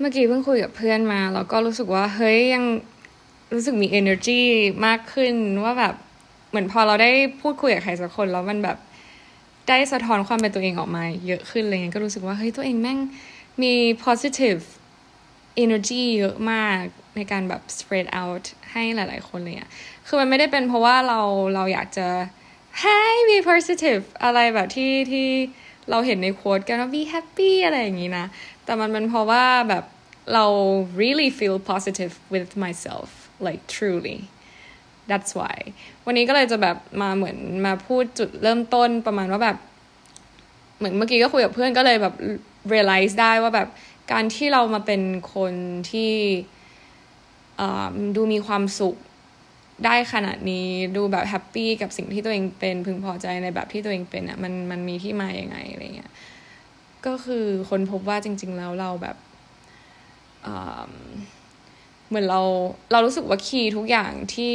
เมื่อกี้เพิ่งคุยกับเพื่อนมาแล้วก็รู้สึกว่าเฮ้ยยังรู้สึกมี energy มากขึ้นว่าแบบเหมือนพอเราได้พูดคุยกับใครสักคนแล้วมันแบบได้สะท้อนความเป็นตัวเองออกมาเยอะขึ้นอะไรเงี้ยก็รู้สึกว่าเฮ้ยตัวเองแม่งมี positive energy เยอะมากในการแบบ spread out ให้หลาย ๆ คนเลยอะคือมันไม่ได้เป็นเพราะว่าเราเราอยากจะ hey be positive อะไรแบบที่ที่ เราเห็นในโค้ดกันว่า be happy อะไรอย่างนี้นะ แต่มันเป็นเพราะว่าแบบเรา really feel positive with myself like truly that's why วันนี้ก็เลยจะแบบมาเหมือนมาพูดจุดเริ่มต้นประมาณว่าแบบ เหมือนเมื่อกี้ก็คุยกับเพื่อนก็เลยแบบ realize ได้ว่าแบบการที่เรามาเป็นคนที่ดูมีความสุข ได้ขนาดนี้ดูแบบแฮปปี้กับสิ่งที่ตัวเองเป็นพึงพอใจในแบบที่ตัวเองเป็นอะ่ะมันมันมีที่มาอย่างไงอะไรเงี้ยก็คือคนพบว่าจริง ๆ แล้วเราแบบเหมือนเราเรารู้สึกว่าคีย์ทุกอย่างที่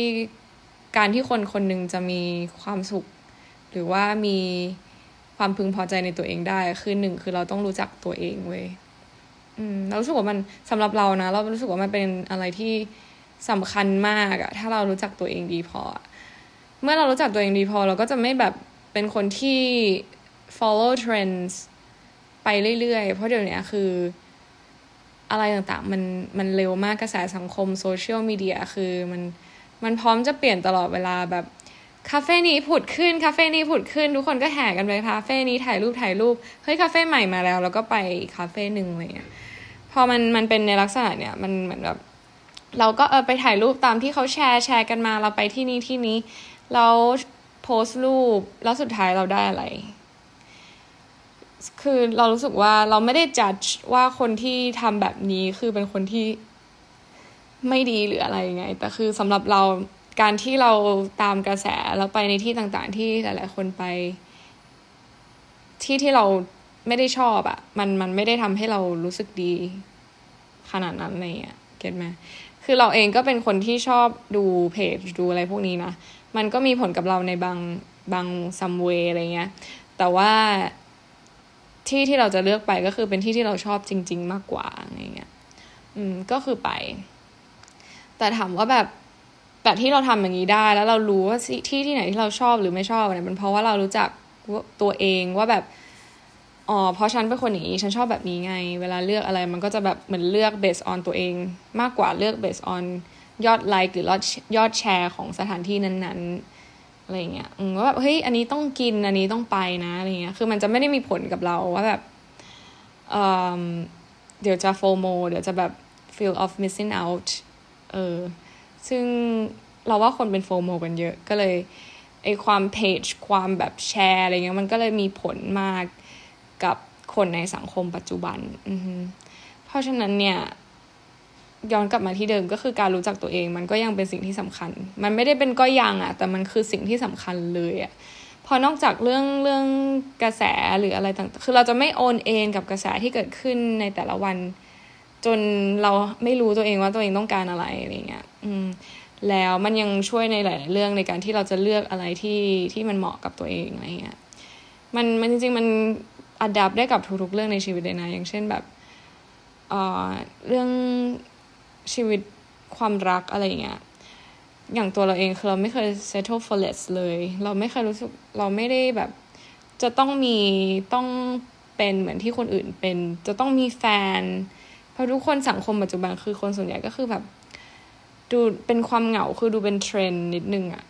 การที่คนคนหนึ่งจะมีความสุข หรือว่ามีความพึงพอใจในตัวเองได้คือหนึ่งคือเราต้องรู้จักตัวเองเว้ยอืมเรารู้สึกว่ามันสำหรับเรานะ เรารู้สึกว่ามันเป็นอะไรที่ สำคัญมากอะถ้าเรารู้จักตัวเองดีพอ เมื่อเรารู้จักตัวเองดีพอ เราก็จะไม่แบบเป็นคนที่ follow trends ไปเรื่อยๆ เพราะเดี๋ยวนี้คือ อะไรต่างๆ มันมันเร็วมากกระแสสังคมโซเชียลมีเดียคือมันมันพร้อมจะเปลี่ยนตลอดเวลาแบบคาเฟ่นี้ผุดขึ้นคาเฟ่นี้ผุดขึ้น ทุกคนก็แห่กันไปคาเฟ่นี้ถ่ายรูปถ่ายรูปเฮ้ยคาเฟ่ใหม่มาแล้ว แล้วก็ไปคาเฟ่หนึ่งอะไรเงี้ยพอมันมันเป็นในลักษณะเนี้ยมันเหมือนแบบ เราก็เออไปถ่ายรูปตามที่เขาแชร์แชร์กันมาเราไปที่นี่ที่นี้เราโพสต์รูปแล้วสุดท้ายเราได้อะไร คือเรารู้สึกว่าเราไม่ได้จัดว่าคนที่ทำแบบนี้คือเป็นคนที่ไม่ดีหรืออะไรยังไง แต่คือสำหรับเราการที่เราตามกระแสแล้วไปในที่ต่างๆ ที่หลายๆคนไป ที่ที่เราไม่ได้ชอบอะ่ะ มันมันไม่ได้ทำให้เรารู้สึกดี ขนาดนั้นเลยอะเก็ตไหม คือเราเองก็เป็นคนที่ชอบดูเพจดูอะไรพวกนี้นะ มันก็มีผลกับเราในบางบางซัมเวอะไรเงี้ย แต่ว่าที่ที่เราจะเลือกไปก็คือเป็นที่ที่เราชอบจริง ๆ มากกว่าอะไรเงี้ย อืม ก็คือไป แต่ถามว่าแบบแบบที่เราทำอย่างนี้ได้ แล้วเรารู้ว่าที่ที่ไหนที่เราชอบหรือไม่ชอบเนี่ยมันเพราะว่าเรารู้จักตัวเองว่าแบบ อ๋อเพราะฉันเป็นคนอย่างนี้ฉันชอบแบบนี้ไง เวลาเลือกอะไรมันก็จะแบบเหมือนเลือก based on ตัวเอง มากกว่าเลือก based on ยอดไลค์หรือยอดยอดแชร์ของสถานที่นั้นๆอะไรเงี้ยว่าแบบเฮ้ยอันนี้ต้องกินอันนี้ต้องไปนะอะไรเงี้ยคือมันจะไม่ได้มีผลกับเราว่าแบบเดี๋ยวจะ FOMO เดี๋ยวจะแบบ feel of missing out เออซึ่งเราว่าคนเป็นโฟโมกันเยอะก็เลยไอความเพจความแบบแชร์อะไรเงี้ยมันก็เลยมีผลมาก กับคนในสังคมปัจจุบันอืเพราะฉะนั้นเนี่ยย้อนกลับมาที่เดิมก็คือการรู้จักตัวเอง มันก็ยังเป็นสิ่งที่สำคัญ มันไม่ได้เป็นก็ยังอะแต่มันคือสิ่งที่สำคัญเลยอะพอนอกจากเรื่องเรื่องกระแสหรืออะไรต่าง คือเราจะไม่โอนเองกับกระแสที่เกิดขึ้นในแต่ละวัน จนเราไม่รู้ตัวเองว่าตัวเองต้องการอะไรอะไรเงี้ย อืม แล้วมันยังช่วยในหลาย ๆ เรื่องในการที่เราจะเลือกอะไรที่ที่มันเหมาะกับตัวเองอะไรเงี้ย มันมันจริงๆมัน อัดดับได้กับทุกๆเรื่องในชีวิตเลยนะ อย่างเช่นแบบเเรื่องชีวิตความรักอะไรอย่างเงี้ยอย่างตัวเราเองคือเราไม่เคย settle for less เลย เราไม่เคยรู้สึกเราไม่ได้แบบ จะต้องมีต้องเป็นเหมือนที่คนอื่นเป็น จะต้องมีแฟน เพราะทุกคนสังคมปัจจุบันคือคนส่วนใหญ่ก็คือแบบ ดูเป็นความเหงาคือดูเป็นเทรนนิดนึงอะ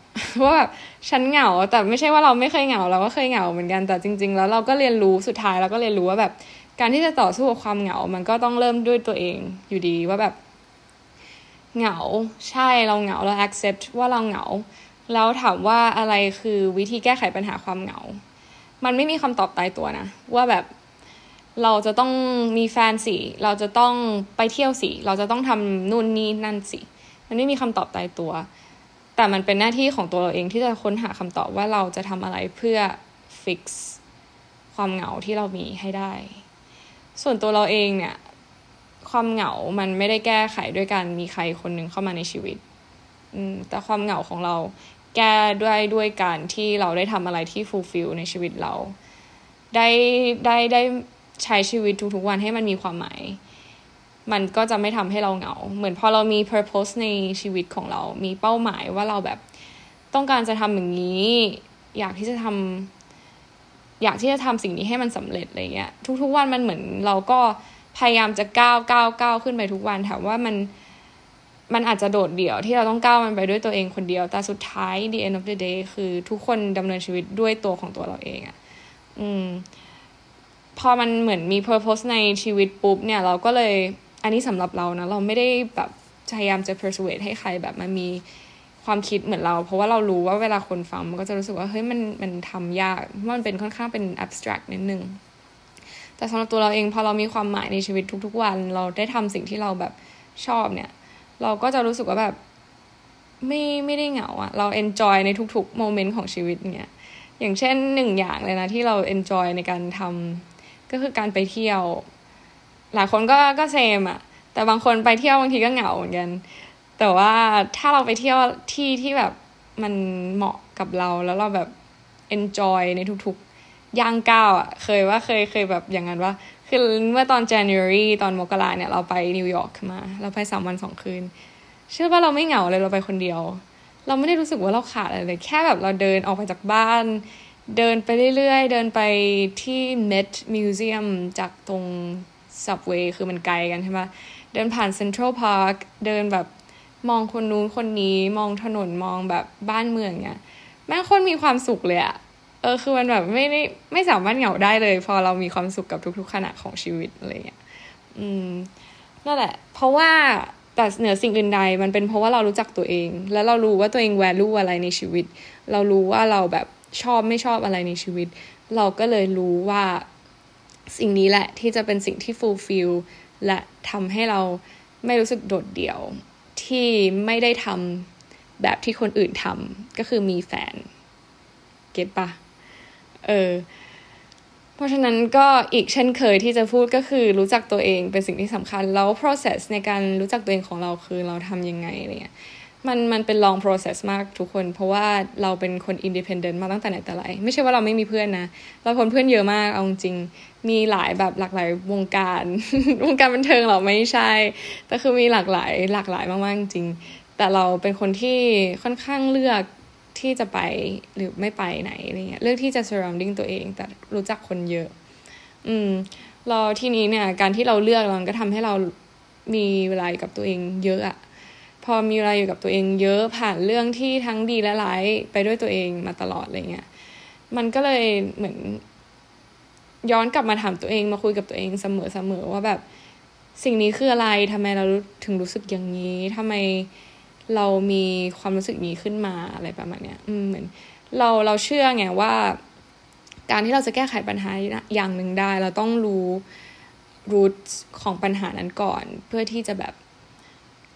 ว่าแบบฉันเหงา แต่ไม่ใช่ว่าเราไม่เคยเหงาเราก็เคยเหงาเหมือนกันแต่จริง ๆ แล้วเราก็เรียนรู้สุดท้ายเราก็เรียนรู้ว่าแบบ การที่จะต่อสู้กับความเหงา มันก็ต้องเริ่มด้วยตัวเองอยู่ดีว่าแบบ เหงาใช่เราเหงาเรา accept ว่าเราเหงาแล้วถามว่าอะไรคือวิธีแก้ไขปัญหาความเหงา มันไม่มีคำตอบตายตัวนะ ว่าแบบเราจะต้องมีแฟนสิ เราจะต้องไปเที่ยวสิ เราจะต้องทำนู่นนี่นั่นสิ มันไม่มีคำตอบตายตัว แต่มันเป็นหน้าที่ของตัวเราเองที่จะค้นหาคำตอบว่าเราจะทำอะไรเพื่อฟิกซ์ความเหงาที่เรามีให้ได้ ส่วนตัวเราเองเนี่ย ความเหงามันไม่ได้แก้ไขด้วยการมีใครคนหนึ่งเข้ามาในชีวิตแต่ความเหงาของเราแก้ด้วยด้วยการที่เราได้ทำอะไรที่ fulfill ในชีวิตเรา ได้ได้ได้ใช้ชีวิตทุกๆวันให้มันมีความหมาย มันก็จะไม่ทำให้เราเหงา เหมือนพอเรามี purpose ในชีวิตของเรา มีเป้าหมายว่าเราแบบต้องการจะทำอย่างนี้ อยากที่จะทำอยากที่จะทำสิ่งนี้ให้มันสำเร็จอะไรเงี้ย ทุกๆวันมันเหมือนเราก็พยายามจะก้าวก้าวก้าวขึ้นไปทุกวันถามว่ามันมันอาจจะโดดเดี่ยวที่เราต้องก้าวมันไปด้วยตัวเองคนเดียว แต่สุดท้าย the end of the day คือทุกคนดำเนินชีวิตด้วยตัวของตัวเราเองอะ่ะ อืม พอมันเหมือนมี purpose ในชีวิตปุ๊บเนี่ย เราก็เลย อันนี้สำหรับเรานะเราไม่ได้แบบพยายามจะ persuade ให้ใครแบบมันมีความคิดเหมือนเรา เพราะว่าเรารู้ว่าเวลาคนฟังมันก็จะรู้สึกว่าเฮ้ยมันมันทำยากมันเป็นค่อนข้างเป็น abstract นิดนึงแต่สำหรับตัวเราเองพอเรามีความหมายในชีวิตทุก ๆ วัน เราได้ทำสิ่งที่เราแบบชอบเนี่ย เราก็จะรู้สึกว่าแบบไม่ไม่ได้เหงาอะเรา enjoy ในทุกๆ moment ของชีวิตเนี่ยอย่างเช่นหนึ่งอย่างเลยนะที่เรา enjoy ในการทำก็คือการไปเที่ยว หลายคนก็ก็ same อะแต่บางคนไปเที่ยวบางทีก็เหงาเหมือนกัน แต่ว่าถ้าเราไปเที่ยวที่ที่แบบมันเหมาะกับเราแล้วเราแบบ enjoy ในทุกๆย่างก้าวอะเคยว่าเคยเคยแบบอย่างนั้นว่าคือเมื่อตอน January ตอนมกราเนี่ยเราไปนิวยอร์กมา เราไปสามวันสองคืน เชื่อว่าเราไม่เหงาเลยเราไปคนเดียว เราไม่ได้รู้สึกว่าเราขาดอะไรเลย แค่แบบเราเดินออกไปจากบ้าน เดินไปเรื่อยๆ เดินไปที่ Met Museum จากตรง Subway คือมันไกลกันใช่ไหมเดินผ่าน Central Park เดินแบบมองคนนู้นคนนี้มองถนนมองแบบบ้านเมืองเนี่ยแม่คนมีความสุขเลยอะเออคือมันแบบไม่ได้ไม่สามารถเหงาได้เลย พอเรามีความสุขกับทุกๆขณะของชีวิตอะไรเงี้ยอืมนั่นแหละ เพราะว่าแต่เหนือสิ่งอื่นใดมันเป็นเพราะว่าเรารู้จักตัวเอง แล้วเรารู้ว่าตัวเองแวลูอะไรในชีวิต เรารู้ว่าเราแบบชอบไม่ชอบอะไรในชีวิต เราก็เลยรู้ว่า สิ่งนี้แหละที่จะเป็นสิ่งที่ฟูลฟิลและทำให้เราไม่รู้สึกโดดเดี่ยวที่ไม่ได้ทำแบบที่คนอื่นทำก็คือมีแฟน เก็ตปะเออเพราะฉะนั้นก็อีกเช่นเคยที่จะพูดก็คือรู้จักตัวเองเป็นสิ่งที่สำคัญแล้ว process ในการรู้จักตัวเองของเราคือเราทำยังไงอะไรเงี้ย มันมันเป็น long process มากทุกคน เพราะว่าเราเป็นคน independent มาตั้งแต่ไหนแต่ไรไม่ใช่ว่าเราไม่มีเพื่อนนะ เราคนเพื่อนเยอะมากเอาจริงมีหลายแบบหลากหลายวงการ วงการบันเทิงเราไม่ใช่ แต่คือมีหลากหลายหลากหลายมากๆจริง แต่เราเป็นคนที่ค่อนข้างเลือกที่จะไปหรือไม่ไปไหนอะไรเงี้ยเลือกที่จะ surrounding ตัวเอง แต่รู้จักคนเยอะ อืมเราที่นี้เนี่ย การที่เราเลือกมันก็ทำให้เรามีเวลากับตัวเองเยอะอะ พอมีเวลาอยู่กับตัวเองเยอะผ่านเรื่องที่ทั้งดีและร้ายไปด้วยตัวเองมาตลอดอะไรเงี้ยมันก็เลยเหมือน ย้อนกลับมาถามตัวเองมาคุยกับตัวเองเสมอๆว่าแบบสิ่งนี้คืออะไรทำไมเราถึงรู้สึกอย่างนี้ทำไมเรามีความรู้สึกนี้ขึ้นมาอะไรประมาณเนี้ยอืมเหมือน เราเราเชื่อไงว่า การที่เราจะแก้ไขปัญหาอย่างหนึ่งได้ เราต้องรู้รูทของปัญหานั้นก่อน เพื่อที่จะแบบ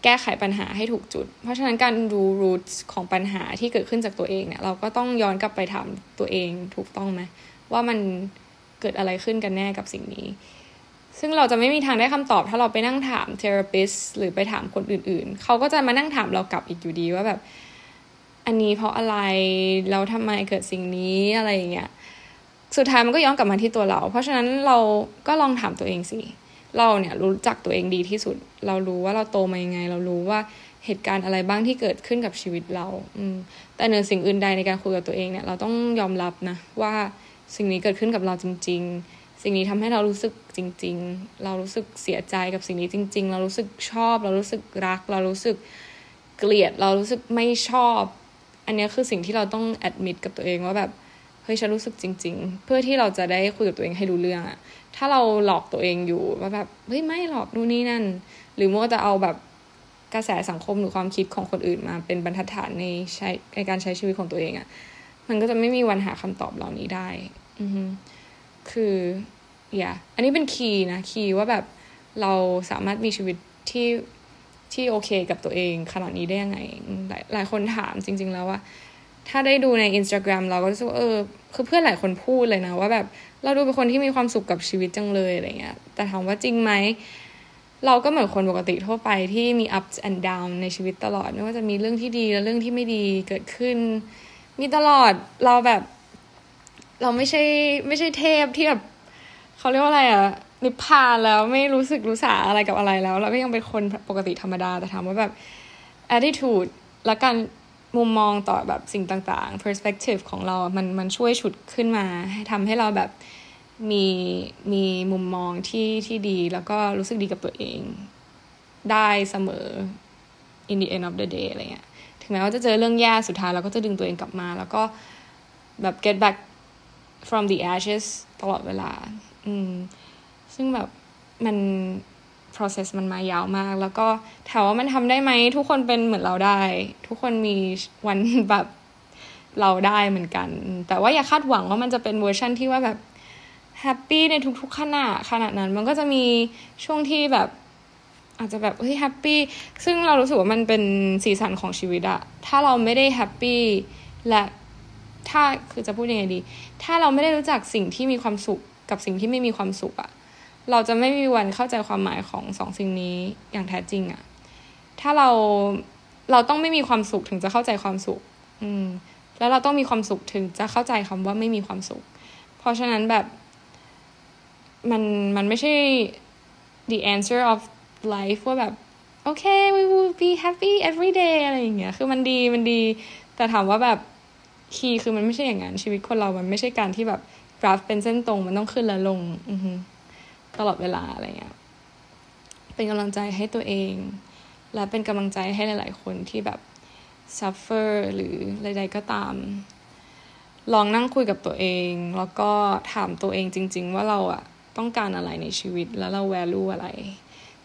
แก้ไขปัญหาให้ถูกจุด เพราะฉะนั้นการรู้รูทของปัญหาที่เกิดขึ้นจากตัวเองเนี่ยเราก็ต้องย้อนกลับไปถามตัวเองถูกต้องไหมว่ามันเกิดอะไรขึ้นกันแน่กับสิ่งนี้ ซึ่งเราจะไม่มีทางได้คำตอบ ถ้าเราไปนั่งถามเทอราปิสหรือไปถามคนอื่นๆ เขาก็จะมานั่งถามเรากลับอีกอยู่ดีว่าแบบ อันนี้เพราะอะไรเราทำไมเกิดสิ่งนี้อะไรอย่างเงี้ยสุดท้ายมันก็ย้อนกลับมาที่ตัวเรา เพราะฉะนั้นเราก็ลองถามตัวเองสิ เราเนี่ยรู้จักตัวเองดีที่สุด เรารู้ว่าเราโตมายังไง เรารู้ว่าเหตุการณ์อะไรบ้างที่เกิดขึ้นกับชีวิตเรา อืม แต่เหนือสิ่งอื่นใดในการคุยกับตัวเองเนี่ย เราต้องยอมรับนะว่าสิ่งนี้เกิดขึ้นกับเราจริง ๆ สิ่งนี้ทำให้เรารู้สึกจริง ๆ เรารู้สึกเสียใจกับสิ่งนี้จริง ๆ เรารู้สึกชอบ เรารู้สึกรัก เรารู้สึกเกลียด เรารู้สึกไม่ชอบ อันนี้คือสิ่งที่เราต้องแอดมิดกับตัวเองว่าแบบเฮ้ยฉันรู้สึกจริง ๆ เพื่อที่เราจะได้คุยกับตัวเองให้รู้เรื่องอะ ถ้าเราหลอกตัวเองอยู่ว่าแบบเฮ้ยไม่หลอกนู่นนี่นั่น หรือว่าจะเอาแบบกระแสสังคมหรือความคิดของคนอื่นมาเป็นบรรทัดฐานในใช้ในการใช้ชีวิตของตัวเองอะมันก็จะไม่มีวันหาคำตอบเหล่านี้ได้ อือคืออย่าอันนี้เป็นคีย์นะคีย์ว่าแบบเราสามารถมีชีวิตที่ที่โอเคกับตัวเองขนาดนี้ได้ยังไง หลายหลายคนถามจริง ๆ แล้วว่า ถ้าได้ดูใน Instagram เราก็รู้สึกเออ คือเพื่อนหลายคนพูดเลยนะ ว่าแบบเราดูเป็นคนที่มีความสุขกับชีวิตจังเลยอะไรเงี้ย แต่ถามว่าจริงไหม เราก็เหมือนคนปกติทั่วไปที่มี ups and down ในชีวิตตลอด ไม่ว่าจะมีเรื่องที่ดีและเรื่องที่ไม่ดีเกิดขึ้น มีตลอดเราแบบ เราไม่ใช่ไม่ใช่เทพที่แบบเขาเรียกว่าอะไรอะนิพพานแล้วไม่รู้สึกรู้สาอะไรกับอะไรแล้ว เราก็ยังเป็นคนปกติธรรมดาแต่ถามว่าแบบ attitude และการ มุมมองต่อแบบสิ่งต่างๆ perspective ของเรา มันมันช่วยฉุดขึ้นมาให้ทำให้เราแบบมีมีมุมมองที่ที่ดี แล้วก็รู้สึกดีกับตัวเอง ได้เสมอ in the end of the day อะไรเงี้ย ถึงแม้ว่าจะเจอเรื่องแย่สุดท้ายเราก็จะดึงตัวเองกลับมา แล้วก็แบบ get back from the ashes ตลอดเวลา อืม ซึ่งแบบมัน process มันมายาวมาก แล้วก็ถามว่ามันทำได้ไหม ทุกคนเป็นเหมือนเราได้ ทุกคนมีวันแบบเราได้เหมือนกัน แต่ว่าอย่าคาดหวังว่ามันจะเป็นเวอร์ชันที่ว่าแบบ happy ในทุกๆขณะขณะนั้น มันก็จะมีช่วงที่แบบอาจจะแบบเฮ้ย happy ซึ่งเรารู้สึกว่ามันเป็นสีสันของชีวิตอะถ้าเราไม่ได้ happy และถ้าคือจะพูดยังไงดี ถ้าเราไม่ได้รู้จักสิ่งที่มีความสุขกับสิ่งที่ไม่มีความสุขอะ เราจะไม่มีวันเข้าใจความหมายของสองสิ่งนี้อย่างแท้จริงอะถ้าเราเราต้องไม่มีความสุขถึงจะเข้าใจความสุข อืม แล้วเราต้องมีความสุขถึงจะเข้าใจคำว่าไม่มีความสุข เพราะฉะนั้นแบบ มันมันไม่ใช่ the answer of life ว่าแบบโอเค we will be happy every day อะไรอย่างเงี้ย คือมันดีมันดี แต่ถามว่าแบบคีย์คือมันไม่ใช่อย่างนั้น ชีวิตคนเรามันไม่ใช่การที่แบบกราฟเป็นเส้นตรง มันต้องขึ้นและลง อือ ตลอดเวลาอะไรเงี้ย เป็นกำลังใจให้ตัวเอง และเป็นกำลังใจให้หลาย ๆ คนที่แบบ suffer หรือใดๆก็ตาม ลองนั่งคุยกับตัวเอง แล้วก็ถามตัวเองจริง ๆ ว่าเราอะต้องการอะไรในชีวิตแล้วเรา value อะไร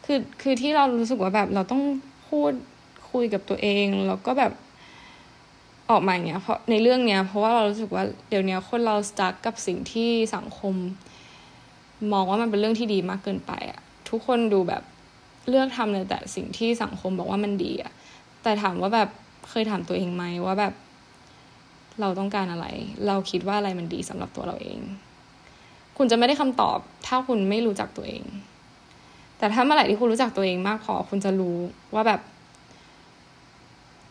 คือคือที่เรารู้สึกว่าแบบเราต้องพูดคุยกับตัวเองแล้วก็แบบออกมาอย่างเงี้ยเพราะในเรื่องเนี้ยเพราะว่าเรารู้สึกว่าเดี๋ยวนี้คนเราสตั๊กกับสิ่งที่สังคม มองว่ามันเป็นเรื่องที่ดีมากเกินไปอะทุกคนดูแบบเลือกทำเลยแต่สิ่งที่สังคมบอกว่ามันดีอะแต่ถามว่าแบบเคยถามตัวเองไหมว่าแบบ เราต้องการอะไร เราคิดว่าอะไรมันดีสำหรับตัวเราเอง คุณจะไม่ได้คำตอบ ถ้าคุณไม่รู้จักตัวเอง แต่ถ้าเมื่อไหร่ที่คุณรู้จักตัวเองมากพอคุณจะรู้ว่าแบบ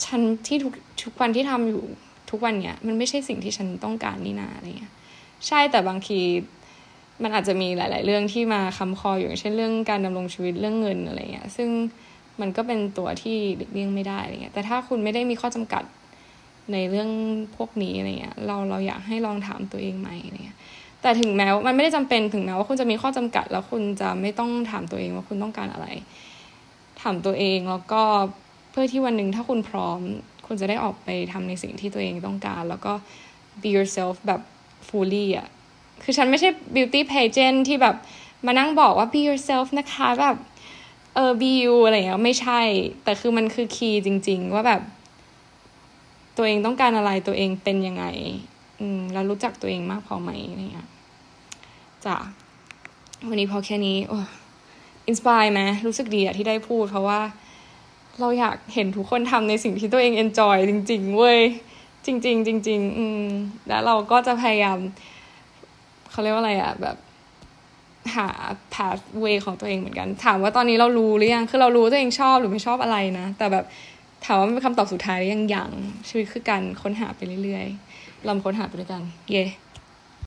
ฉันที่ทุกทุกวันที่ทำอยู่ทุกวันเนี้ยมันไม่ใช่สิ่งที่ฉันต้องการนี่นาอะไรเงี้ย ใช่แต่บางที มันอาจจะมีหลาย ๆ เรื่องที่มาคำคออยู่เช่นเรื่องการดำรงชีวิตเรื่องเงินอะไรเงี้ยซึ่งมันก็เป็นตัวที่เลี่ยงไม่ได้อะไรเงี้ยแต่ถ้าคุณไม่ได้มีข้อจำกัดในเรื่องพวกนี้อะไรเงี้ยเราเราอยากให้ลองถามตัวเองใหม่อะไรเงี้ยแต่ถึงแม้ว่ามันไม่ได้จำเป็นถึงแม้ว่าคุณจะมีข้อจำกัด แล้วคุณจะไม่ต้องถามตัวเองว่าคุณต้องการอะไร ถามตัวเองแล้วก็เพื่อที่วันหนึ่งถ้าคุณพร้อม คุณจะได้ออกไปทำในสิ่งที่ตัวเองต้องการ แล้วก็ be yourself แบบ fully อะ คือฉันไม่ใช่ beauty pageant ที่แบบมานั่งบอกว่า be yourself นะคะแบบเออ be you อะไรเงี้ยไม่ใช่ แต่คือมันคือคีย์จริง ๆ ว่าแบบ ตัวเองต้องการอะไรตัวเองเป็นยังไง อืมแล้วรู้จักตัวเองมากพอไหมอะไรเงี้ยจ้ะวันนี้พอแค่นี้ โอ้inspire ไหมรู้สึกดีอะที่ได้พูด เพราะว่าเราอยากเห็นทุกคนทำในสิ่งที่ตัวเอง enjoy จริง ๆ เว้ย จริง ๆ จริง ๆ อืม แล้วเราก็จะพยายาม เขาเรียกว่าอะไรอะแบบหา pathway ของตัวเองเหมือนกัน ถามว่าตอนนี้เรารู้หรือยังคือเรารู้ตัวเองชอบหรือไม่ชอบอะไรนะ แต่แบบถามว่าเป็นคำตอบสุดท้ายยังยังชีวิตคือการค้นหาไปเรื่อยๆลองค้นหาไปด้วยกัน เย่